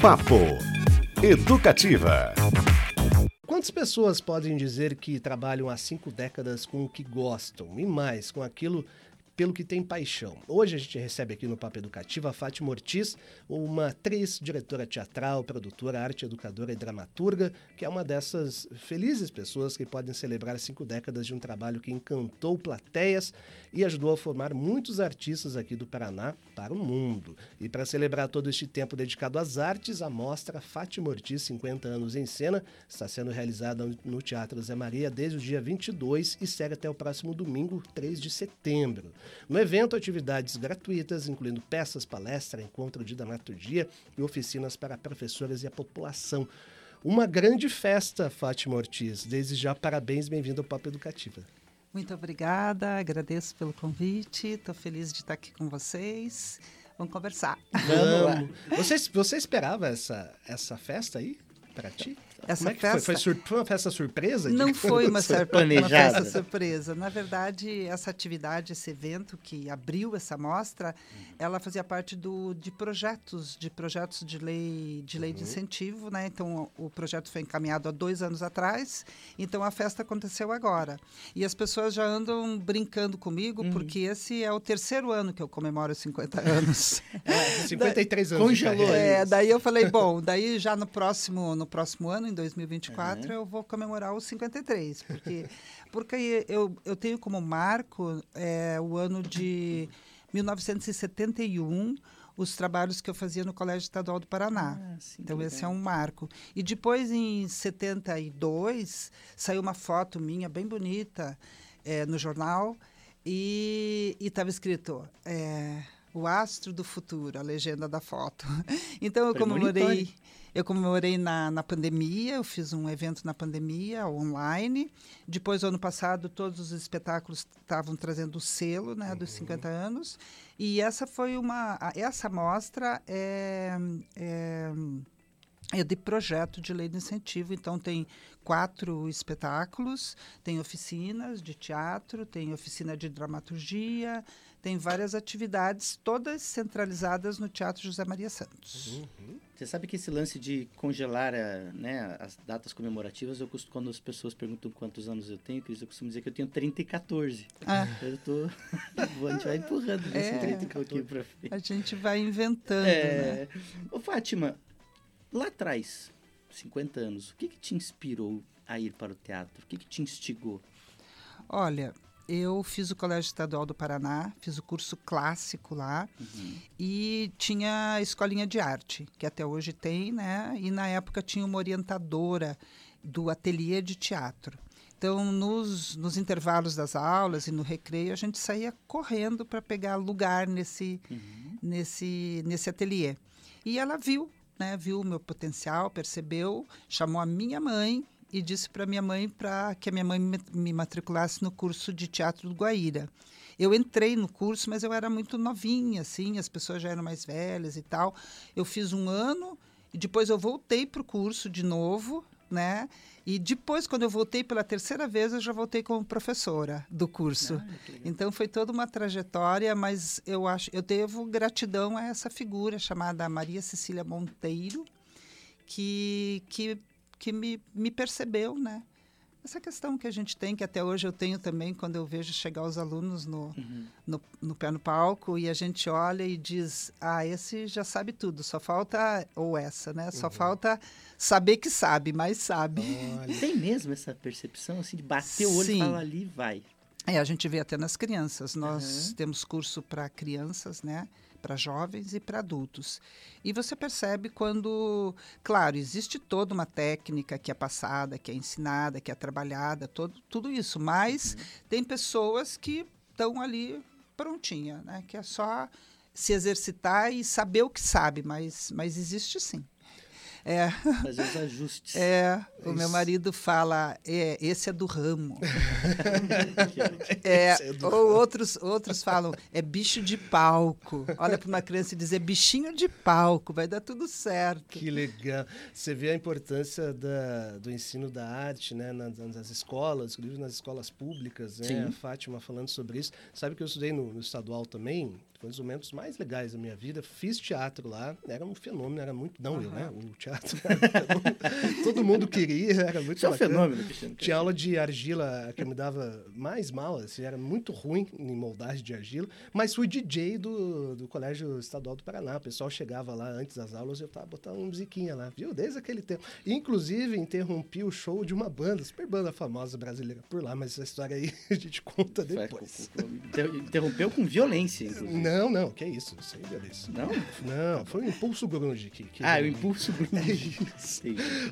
Papo Educativa. Quantas pessoas podem dizer que trabalham há cinco décadas com o que gostam e mais, com aquilo pelo que tem paixão. Hoje a gente recebe aqui no Papo Educativo a Fátima Ortiz, uma atriz, diretora teatral, produtora, arte educadora e dramaturga, que é uma dessas felizes pessoas que podem celebrar cinco décadas de um trabalho que encantou plateias e ajudou a formar muitos artistas aqui do Paraná para o mundo. E para celebrar todo este tempo dedicado às artes, a mostra Fátima Ortiz, 50 anos em cena, está sendo realizada no Teatro Zé Maria desde o dia 22 e segue até o próximo domingo, 3 de setembro. No evento, atividades gratuitas, incluindo peças, palestra, encontro de dramaturgia e oficinas para professores e a população. Uma grande festa, Fátima Ortiz. Desde já, parabéns, bem-vindo ao Papo Educativa. Muito obrigada, agradeço pelo convite, estou feliz de estar aqui com vocês. Vamos conversar. Vamos. Você, você esperava essa, essa festa aí para ti? Essa é festa... Foi? Foi, foi, uma festa surpresa? Não foi uma, sur... uma festa surpresa. Na verdade, essa atividade, esse evento que abriu essa mostra, uhum. ela fazia parte do, de projetos, de projetos de lei de, lei uhum. de incentivo. Né? Então, o projeto foi encaminhado há dois anos atrás, então a festa aconteceu agora. E as pessoas já andam brincando comigo, uhum. porque esse é o terceiro ano que eu comemoro 50 anos. É, 53 anos. Congelou. É, daí eu falei, bom, daí já no próximo, no próximo ano, em 2024, uhum. eu vou comemorar os 53, porque, porque eu, eu tenho como marco é, o ano de 1971, os trabalhos que eu fazia no Colégio Estadual do Paraná. Ah, sim, então, esse é um marco. E depois, em 72, saiu uma foto minha bem bonita é, no jornal e estava escrito. É, o astro do futuro, a legenda da foto. Então eu comemorei, eu comemorei na, na pandemia, eu fiz um evento na pandemia online. Depois, ano passado, todos os espetáculos estavam trazendo o selo né, dos 50 uhum. anos. E essa foi uma. Essa mostra é, é é de projeto de lei de incentivo. Então, tem quatro espetáculos, tem oficinas de teatro, tem oficina de dramaturgia, tem várias atividades, todas centralizadas no Teatro José Maria Santos. Uhum. Você sabe que esse lance de congelar a, né, as datas comemorativas, eu costumo, quando as pessoas perguntam quantos anos eu tenho, eu costumo dizer que eu tenho 30 e 14. Ah. Eu tô, a gente vai empurrando é, esse 30 e 14 para frente. A gente vai inventando, é... né? Ô, Fátima, Lá atrás, 50 anos, o que, que te inspirou a ir para o teatro? O que, que te instigou? Olha, eu fiz o Colégio Estadual do Paraná, fiz o curso clássico lá uhum. e tinha a escolinha de arte, que até hoje tem, né? E na época tinha uma orientadora do ateliê de teatro. Então, nos, nos intervalos das aulas e no recreio, a gente saía correndo para pegar lugar nesse, uhum. nesse, nesse ateliê. E ela viu né, viu o meu potencial, percebeu, chamou a minha mãe e disse para minha mãe para que a minha mãe me, matriculasse no curso de teatro do Guaíra. Eu entrei no curso, mas eu era muito novinha, assim, as pessoas já eram mais velhas e tal. Eu fiz um ano e depois eu voltei para o curso de novo, né? E depois, quando eu voltei pela terceira vez, eu já voltei como professora do curso. Ah, então foi toda uma trajetória, mas eu acho, eu devo gratidão a essa figura chamada Maria Cecília Monteiro, que que, que me, me percebeu, né? essa questão que a gente tem, que até hoje eu tenho também, quando eu vejo chegar os alunos no, uhum. no, no, pé no palco e a gente olha e diz, ah, esse já sabe tudo, só falta, ou essa, né? Só uhum. falta saber que sabe, mas sabe. Olha. Tem mesmo essa percepção, assim, de bater o olho Sim. e falar ali, vai. É, a gente vê até nas crianças. Nós uhum. temos curso para crianças, né? Para jovens e para adultos. E você percebe quando, claro, existe toda uma técnica que é passada, que é ensinada, que é trabalhada, todo, tudo isso, mas uhum. tem pessoas que estão ali prontinha, né? Que é só se exercitar e saber o que sabe, mas, mas existe sim. É. Fazer os ajustes. É, o meu marido fala, é, esse é do ramo. é, é ou ramo. outros, outros falam, é bicho de palco. Olha para uma criança e dizer é bichinho de palco, vai dar tudo certo. Que legal. Você vê a importância da, do ensino da arte, né, nas, nas escolas, inclusive nas escolas públicas, né? Sim. A Fátima falando sobre isso. Sabe que eu estudei no, no estadual também, Foi um dos momentos mais legais da minha vida. Fiz teatro lá, era um fenômeno, era muito. Não uhum. eu, né? O teatro. Um todo mundo queria, era muito Isso é um fenômeno, Cristiano. Tinha aula de argila que me dava mais mal, assim, era muito ruim em moldagem de argila, mas fui DJ do, do Colégio Estadual do Paraná. O pessoal chegava lá antes das aulas, eu tava botando uma musiquinha lá, viu? Desde aquele tempo. Inclusive, interrompi o show de uma banda, super banda famosa brasileira por lá, mas essa história aí a gente conta depois. Interrompeu com violência, inclusive. Não, não, que é isso, sem violência. Não? Não, foi um impulso grunge que... que ah, o impulso grunge. É isso.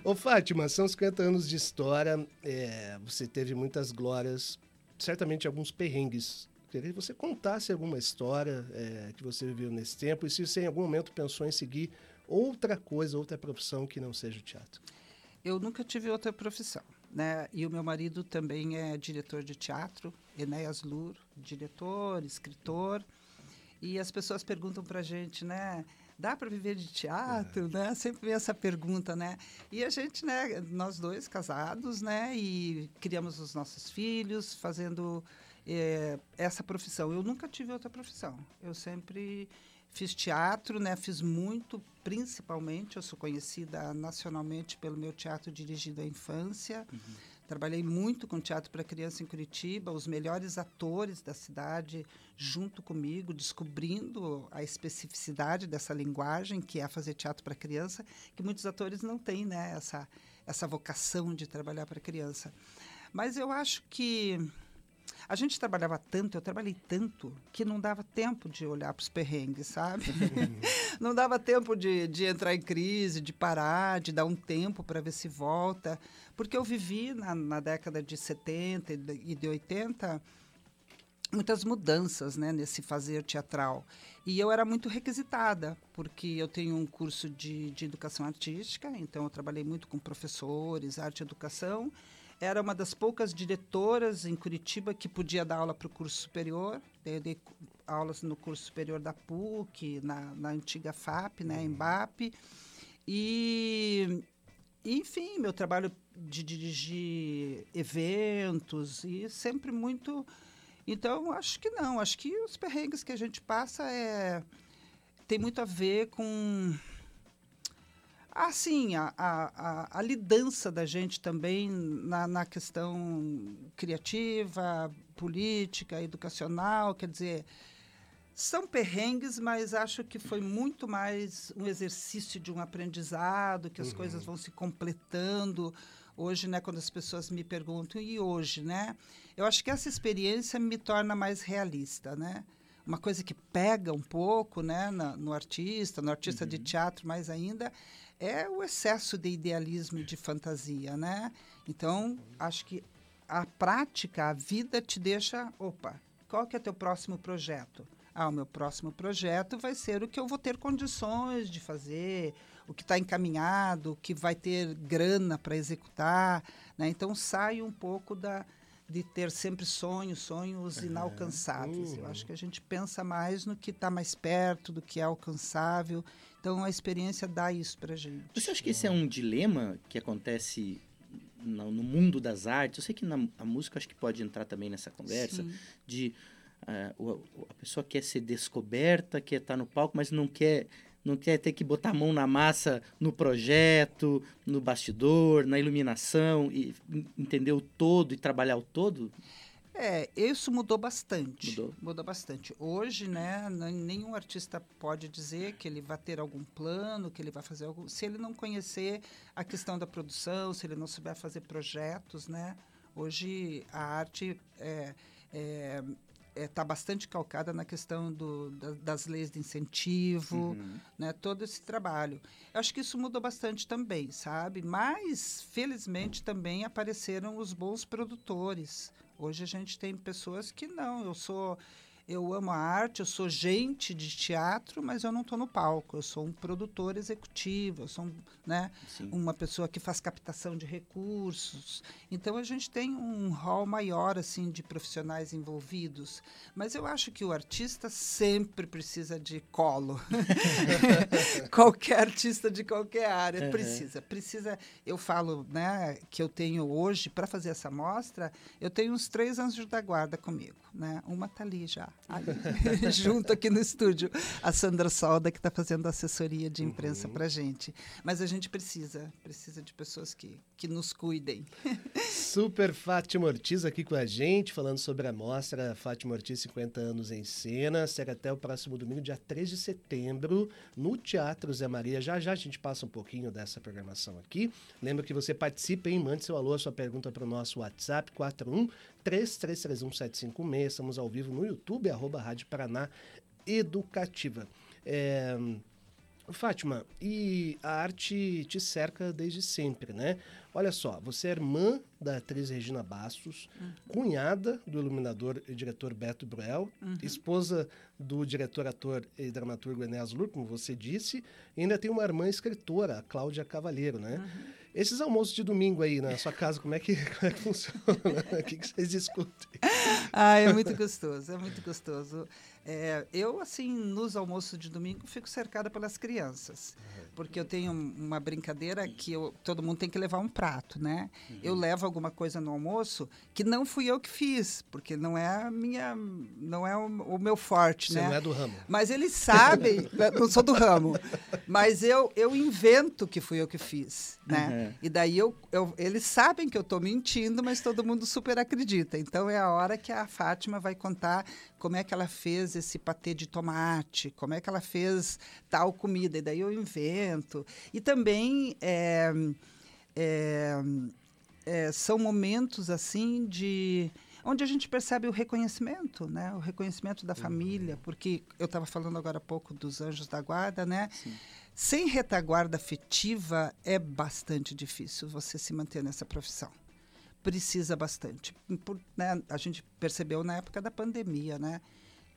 Ô, Fátima, são 50 anos de história, é, você teve muitas glórias, certamente alguns perrengues. Queria que você contasse alguma história é, que você viveu nesse tempo e se você em algum momento pensou em seguir outra coisa, outra profissão que não seja o teatro. Eu nunca tive outra profissão. Né? E o meu marido também é diretor de teatro, Enéas Lur, diretor, escritor. E as pessoas perguntam para a gente, né? Dá para viver de teatro, é. né? Sempre vem essa pergunta, né? E a gente, né? Nós dois casados, né? E criamos os nossos filhos, fazendo é, essa profissão. Eu nunca tive outra profissão. Eu sempre fiz teatro, né? Fiz muito, principalmente. Eu sou conhecida nacionalmente pelo meu teatro dirigido à infância. Uhum. Trabalhei muito com teatro para criança em Curitiba, os melhores atores da cidade junto comigo, descobrindo a especificidade dessa linguagem que é fazer teatro para criança, que muitos atores não têm, né? Essa essa vocação de trabalhar para criança. Mas eu acho que a gente trabalhava tanto, eu trabalhei tanto, que não dava tempo de olhar para os perrengues, sabe? não dava tempo de, de entrar em crise, de parar, de dar um tempo para ver se volta. Porque eu vivi na, na década de 70 e de 80 muitas mudanças né, nesse fazer teatral. E eu era muito requisitada, porque eu tenho um curso de, de educação artística, então eu trabalhei muito com professores, arte e educação, era uma das poucas diretoras em Curitiba que podia dar aula para o curso superior. Eu dei aulas no curso superior da PUC, na, na antiga FAP, né, em BAP. E, enfim, meu trabalho de dirigir eventos e sempre muito... Então, acho que não. Acho que os perrengues que a gente passa é, tem muito a ver com Assim, a, a, a, lidança da gente também na, na questão criativa, política, educacional, quer dizer, são perrengues, mas acho que foi muito mais um exercício de um aprendizado, que as uhum. coisas vão se completando. Hoje, né, quando as pessoas me perguntam, e hoje, né? Eu acho que essa experiência me torna mais realista, né? Uma coisa que pega um pouco, né, na, no artista, no artista uhum. de teatro mais ainda, é o excesso de idealismo e de fantasia, né? Então, acho que a prática, a vida te deixa, opa, qual que é teu próximo projeto? Ah, o meu próximo projeto vai ser o que eu vou ter condições de fazer, o que está encaminhado, o que vai ter grana para executar, né? Então, sai um pouco da, de ter sempre sonhos, sonhos inalcançáveis. Uhum. Eu acho que a gente pensa mais no que está mais perto, do que é alcançável. Então a experiência dá isso para gente. Você acha que esse é um dilema que acontece no, no mundo das artes? Eu sei que na a música acho que pode entrar também nessa conversa Sim. de uh, a pessoa quer ser descoberta, quer estar no palco, mas não quer não quer ter que botar a mão na massa no projeto, no bastidor, na iluminação e entender o todo e trabalhar o todo? É, isso mudou bastante. Mudou. Mudou bastante. Hoje, né, nenhum artista pode dizer que ele vai ter algum plano, que ele vai fazer algo, se ele não conhecer a questão da produção, se ele não souber fazer projetos, né? Hoje a arte é, é, está é, tá bastante calcada na questão do, da, das leis de incentivo, uhum. né, todo esse trabalho. Eu acho que isso mudou bastante também, sabe? Mas, felizmente, também apareceram os bons produtores. Hoje a gente tem pessoas que não, eu sou eu amo a arte, eu sou gente de teatro, mas eu não estou no palco. Eu sou um produtor executivo, eu sou né, uma pessoa que faz captação de recursos. Então a gente tem um rol maior assim de profissionais envolvidos. Mas eu acho que o artista sempre precisa de colo. qualquer artista de qualquer área uhum. precisa. Precisa. Eu falo, né, que eu tenho hoje para fazer essa mostra, eu tenho uns três anjos da guarda comigo, né? Uma tá ali já junto aqui no estúdio. A Sandra Solda, que está fazendo assessoria de imprensa uhum. para a gente. Mas a gente precisa, precisa de pessoas que, que nos cuidem. Super Fátima Ortiz aqui com a gente, falando sobre a mostra Fátima Ortiz 50 anos em cena. Será até o próximo domingo, dia 3 de setembro, no Teatro Zé Maria. Já já a gente passa um pouquinho dessa programação aqui. Lembra que você participa, hein? Mande seu alô, sua pergunta para o nosso WhatsApp 41 3331 Estamos ao vivo no YouTube, arroba Rádio Paraná Educativa. É, Fátima, e a arte te cerca desde sempre, né? Olha só, você é irmã da atriz Regina Bastos, uhum. cunhada do iluminador e diretor Beto Bruel, uhum. esposa do diretor, ator e dramaturgo Enéas Lur, como você disse, e ainda tem uma irmã escritora, a Cláudia Cavalheiro, né? Uhum. Esses almoços de domingo aí na sua casa, como é que, como é que funciona? o que, que vocês discutem? Ah, é muito gostoso, é muito gostoso. É, eu, assim, nos almoços de domingo, fico cercada pelas crianças. Uhum. Porque eu tenho uma brincadeira que eu, todo mundo tem que levar um prato, né? Uhum. Eu levo alguma coisa no almoço que não fui eu que fiz, porque não é a minha, não é o, o meu forte, Você né? não é do ramo. Mas eles sabem, não sou do ramo, mas eu, eu invento que fui eu que fiz, né? Uhum. E daí eu, eu, eles sabem que eu estou mentindo, mas todo mundo super acredita. Então é a hora que a Fátima vai contar como é que ela fez esse patê de tomate, como é que ela fez tal comida, e daí eu invento. E também é, é, é, são momentos assim de onde a gente percebe o reconhecimento, né? O reconhecimento da uhum. família, porque eu estava falando agora há pouco dos anjos da guarda, né? Sim. Sem retaguarda afetiva é bastante difícil você se manter nessa profissão precisa bastante. Por, né, a gente percebeu na época da pandemia, né?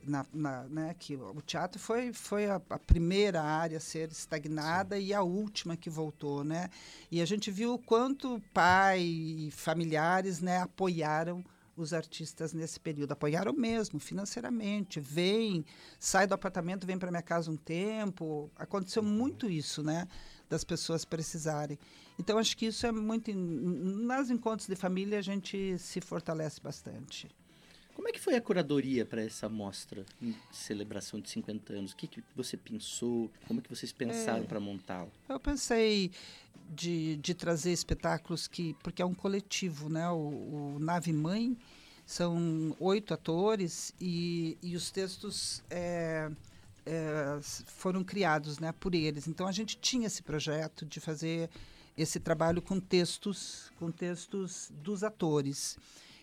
Na, na, né, que o teatro foi, foi a, a, primeira área a ser estagnada Sim. e a última que voltou, né? E a gente viu o quanto pai e familiares né, apoiaram os artistas nesse período. Apoiaram mesmo, financeiramente. Vem, sai do apartamento, vem para minha casa um tempo. Aconteceu uhum. muito isso, né? Das pessoas precisarem. Então, acho que isso é muito. Nas encontros de família, a gente se fortalece bastante. Como é que foi a curadoria para essa mostra em celebração de 50 anos? O que, que você pensou? Como é que vocês pensaram é, para montá-lo? Eu pensei de, de trazer espetáculos que... Porque é um coletivo, né? O, o Nave Mãe são oito atores e, e os textos... É, é, foram criados né, por eles. Então a gente tinha esse projeto de fazer esse trabalho com textos, com textos dos atores.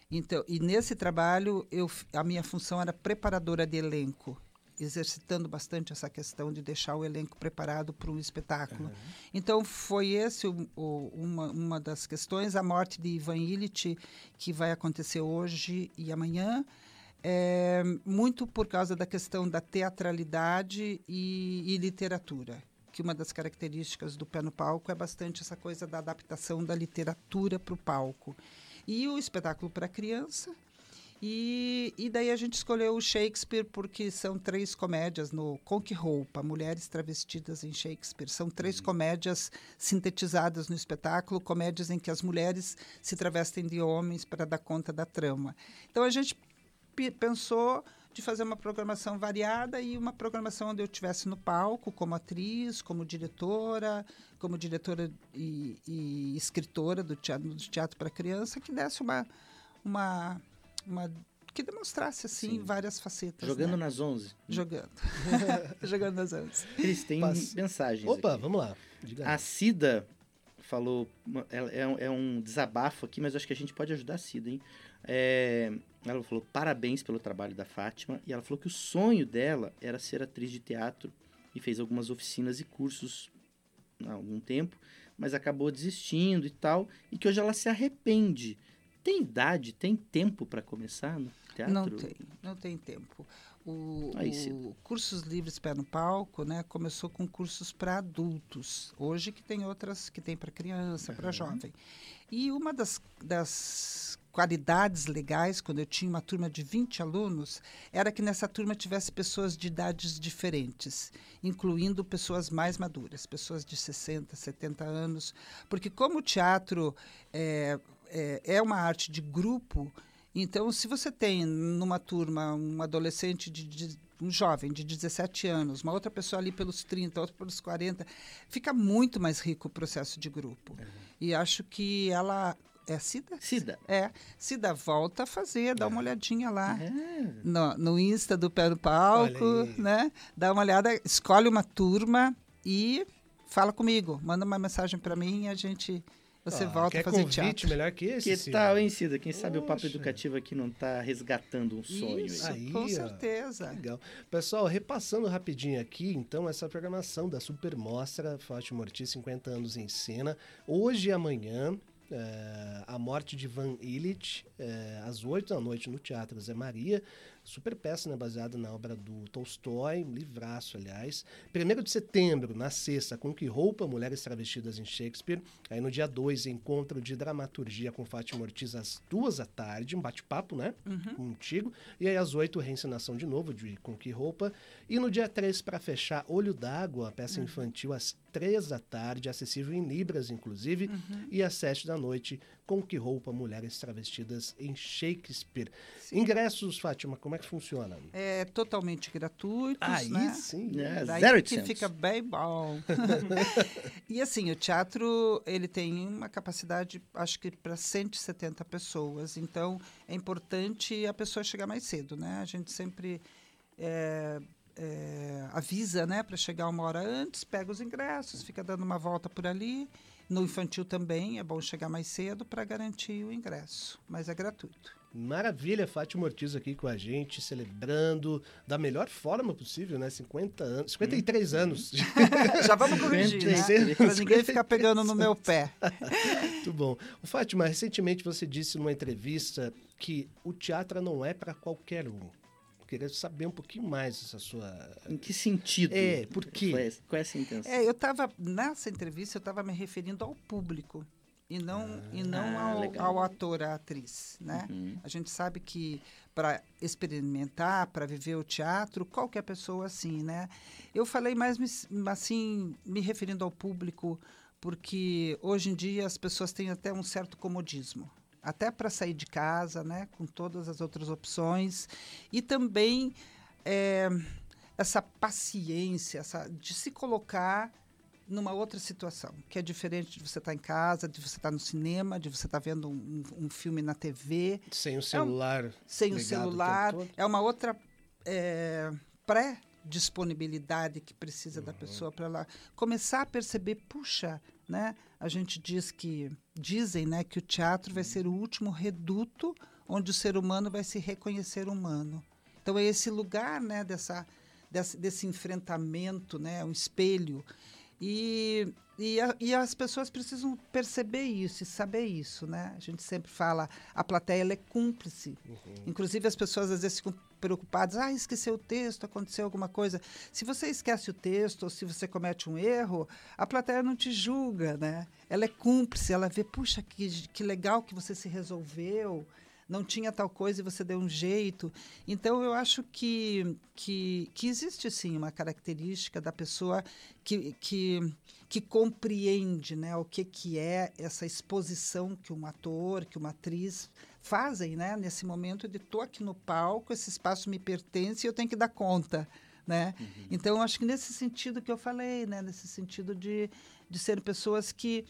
Então, e nesse trabalho eu, a minha função era preparadora de elenco, exercitando bastante essa questão de deixar o elenco preparado para um espetáculo. Uhum. Então foi esse o, o, uma, uma das questões, a morte de Ivan Illich, que vai acontecer hoje e amanhã. É, muito por causa da questão da teatralidade e, e literatura que uma das características do pé no palco é bastante essa coisa da adaptação da literatura para o palco. E o espetáculo para criança. E, e daí a gente escolheu o Shakespeare porque são três comédias no Conque Roupa, Mulheres Travestidas em Shakespeare. São três uhum. comédias sintetizadas no espetáculo, comédias em que as mulheres se travestem de homens para dar conta da trama. Então a gente pensou de fazer uma programação variada e uma programação onde eu estivesse no palco como atriz, como diretora, como diretora e, e escritora do teatro, do teatro para criança, que desse uma, uma, uma que demonstrasse assim Sim. várias facetas. Jogando né? nas 11. Jogando. Jogando nas 11. Cris, tem mensagens. Opa, aqui. vamos lá. Diga a Cida falou, é, é, um desabafo aqui, mas acho que a gente pode ajudar a Cida, hein? É, ela falou parabéns pelo trabalho da Fátima e ela falou que o sonho dela era ser atriz de teatro e fez algumas oficinas e cursos há algum tempo, mas acabou desistindo e tal, e que hoje ela se arrepende. Tem idade, tem tempo para começar no teatro? Não tem, não tem tempo. O, Aí, o Cursos Livres Pé no Palco, né, começou com cursos para adultos. Hoje que tem outras que tem para criança, para jovem. E uma das, das qualidades legais, quando eu tinha uma turma de 20 alunos, era que nessa turma tivesse pessoas de idades diferentes, incluindo pessoas mais maduras, pessoas de 60, 70 anos. Porque, como o teatro é, é, é uma arte de grupo, Então, se você tem numa turma um adolescente de, de um jovem de 17 anos, uma outra pessoa ali pelos 30, outra pelos 40, fica muito mais rico o processo de grupo. Uhum. E acho que ela é Cida? Cida. É. Cida, volta a fazer, dá uma é. olhadinha lá é. no, no Insta do Pé do Palco, né? Dá uma olhada, escolhe uma turma e fala comigo. Manda uma mensagem para mim e a gente você ah, volta a fazer convite teatro. melhor que esse? Que tal, hein, Cida? Quem sabe Poxa. o Papo Educativo aqui não está resgatando um sonho. Isso, aí, com certeza. Legal. Pessoal, repassando rapidinho aqui, então, essa programação da Super Mostra Fátima Ortiz, 50 anos em cena. Hoje e amanhã, é, a morte de Van Illich, é, às 8 da noite no Teatro Zé Maria. Super peça, né, baseada na obra do Tolstói, um livraço, aliás. 1 de setembro, na sexta, Com Que Roupa? Mulheres Travestidas em Shakespeare. Aí no dia 2, encontro de dramaturgia com Fátima Ortiz às duas da tarde, um bate-papo, né, uhum. contigo. E aí às 8, reencenação de novo de Com Que Roupa. E no dia 3, para fechar, Olho d'Água, peça uhum. infantil às três da tarde, acessível em Libras, inclusive. Uhum. E às sete da noite, Com Que Roupa? Mulheres Travestidas em Shakespeare. Sim. Ingressos, Fátima, como é que funciona? É totalmente gratuitos, Aí né? sim. É, Daí zero que fica bem bom. e assim, o teatro, ele tem uma capacidade, acho que para 170 pessoas. Então, é importante a pessoa chegar mais cedo, né? A gente sempre... É, é, avisa, né, para chegar uma hora antes, pega os ingressos, fica dando uma volta por ali no infantil também é bom chegar mais cedo para garantir o ingresso, mas é gratuito. Maravilha, Fátima Ortiz aqui com a gente, celebrando da melhor forma possível, né? 50 anos, 53 hum. anos. Já vamos corrigir, né? Para ninguém ficar pegando no meu pé. Muito bom. O Fátima, recentemente você disse numa entrevista que o teatro não é para qualquer um queria saber um pouquinho mais essa sua. Em que sentido? É, por quê? Qual é, essa intenção? É, eu estava, nessa entrevista, eu estava me referindo ao público e não, ah, e não ah, ao, ao, ator, à atriz, né? Uhum. A gente sabe que para experimentar, para viver o teatro, qualquer pessoa assim, né? Eu falei mais assim, me referindo ao público, porque hoje em dia as pessoas têm até um certo comodismo até para sair de casa, né, com todas as outras opções, e também é, essa paciência essa, de se colocar numa outra situação, que é diferente de você estar tá em casa, de você estar tá no cinema, de você estar tá vendo um, um, filme na TV. Sem o celular. É um, sem o celular. O é uma outra é, pré-disponibilidade que precisa uhum. da pessoa para ela começar a perceber, puxa, né? A gente diz que dizem, né, que o teatro vai ser o último reduto onde o ser humano vai se reconhecer humano. Então é esse lugar, né, dessa desse, desse enfrentamento, né, um espelho. E, e, a, e, as pessoas precisam perceber isso e saber isso, né? A gente sempre fala, a plateia é cúmplice. Uhum. Inclusive as pessoas às vezes ficam preocupados, ah, esqueceu o texto, aconteceu alguma coisa. Se você esquece o texto ou se você comete um erro, a plateia não te julga, né? Ela é cúmplice, ela vê, puxa, que, que legal que você se resolveu, não tinha tal coisa e você deu um jeito. Então, eu acho que, que, que existe, sim, uma característica da pessoa que, que, que compreende né, o que, que é essa exposição que um ator, que uma atriz fazem, né? Nesse momento de estou aqui no palco, esse espaço me pertence e eu tenho que dar conta, né? Uhum. Então, acho que nesse sentido que eu falei, né? Nesse sentido de, de ser pessoas que,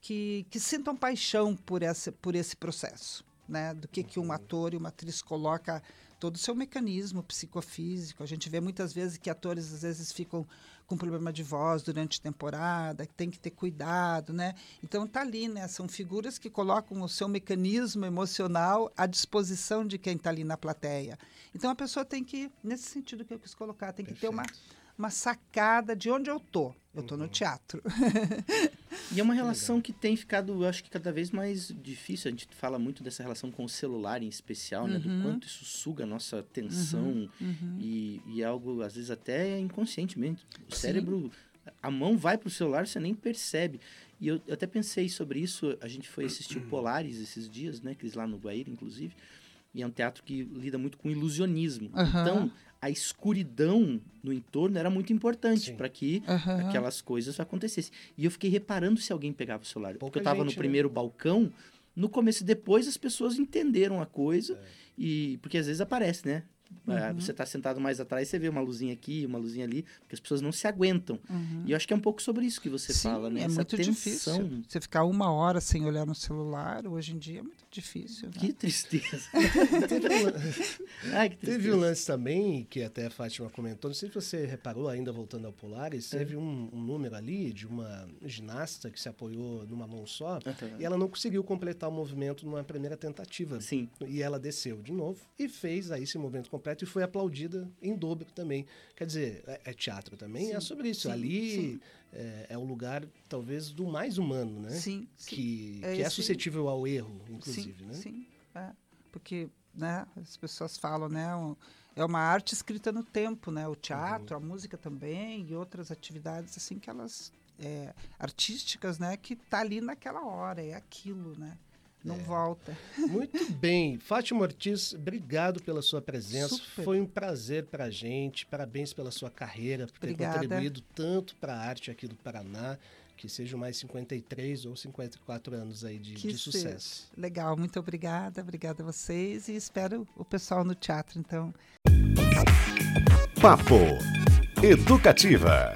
que, que sintam paixão por, essa, por esse processo, né? Do que, que um uhum. ator e uma atriz coloca todo o seu mecanismo psicofísico. A gente vê muitas vezes que atores às vezes ficam com problema de voz durante a temporada, que tem que ter cuidado, né? Então tá ali, né? São figuras que colocam o seu mecanismo emocional à disposição de quem está ali na plateia. Então a pessoa tem que, nesse sentido que eu quis colocar, tem que Perfeito. ter uma uma sacada de onde eu tô. Eu tô uhum. no teatro. e é uma relação que tem ficado, eu acho que cada vez mais difícil. A gente fala muito dessa relação com o celular em especial, uhum. né? Do uhum. quanto isso suga a nossa atenção uhum. uhum. E, e é algo, às vezes, até inconscientemente. O Sim. cérebro, a mão vai pro celular, você nem percebe. E eu, eu até pensei sobre isso. A gente foi assistir o Polaris esses dias, né? Aqueles lá no Guaíra, inclusive. E é um teatro que lida muito com ilusionismo. Então, a escuridão no entorno era muito importante para que uhum. aquelas coisas acontecessem. E eu fiquei reparando se alguém pegava o celular. Pouca porque eu estava no primeiro né? balcão, no começo. Depois as pessoas entenderam a coisa, é. e porque às vezes aparece, né? É, uhum. Você está sentado mais atrás, você vê uma luzinha aqui, uma luzinha ali, porque as pessoas não se aguentam. Uhum. E eu acho que é um pouco sobre isso que você Sim, fala, né? É Essa muito tensão. difícil. Você ficar uma hora sem olhar no celular, hoje em dia é muito difícil. Né? Que tristeza. teve, um... Ai, que tristeza. teve um lance também, que até a Fátima comentou, não sei se você reparou, ainda voltando ao Polaris, é. teve um, um, número ali de uma ginasta que se apoiou numa mão só uhum. e ela não conseguiu completar o movimento numa primeira tentativa. Sim. E ela desceu de novo e fez aí esse movimento completo completo e foi aplaudida em dobro também. Quer dizer, é, é teatro também, sim, é sobre isso. Sim, Ali sim. É, é, o lugar, talvez, do mais humano, né? Sim. Que é, que é suscetível ao erro, inclusive, né? Sim, é. Porque né, as pessoas falam, né? é uma arte escrita no tempo, né? O teatro, uhum. a música também e outras atividades assim que elas é, artísticas, né? Que tá ali naquela hora, é aquilo, né? Não é. volta. Muito bem. Fátima Ortiz, obrigado pela sua presença. Super. Foi um prazer para a gente. Parabéns pela sua carreira, por ter Obrigada. contribuído tanto para a arte aqui do Paraná. Que sejam mais 53 ou 54 anos aí de, de sucesso. Legal, muito obrigada. Obrigada a vocês e espero o pessoal no teatro, então. Papo Educativa.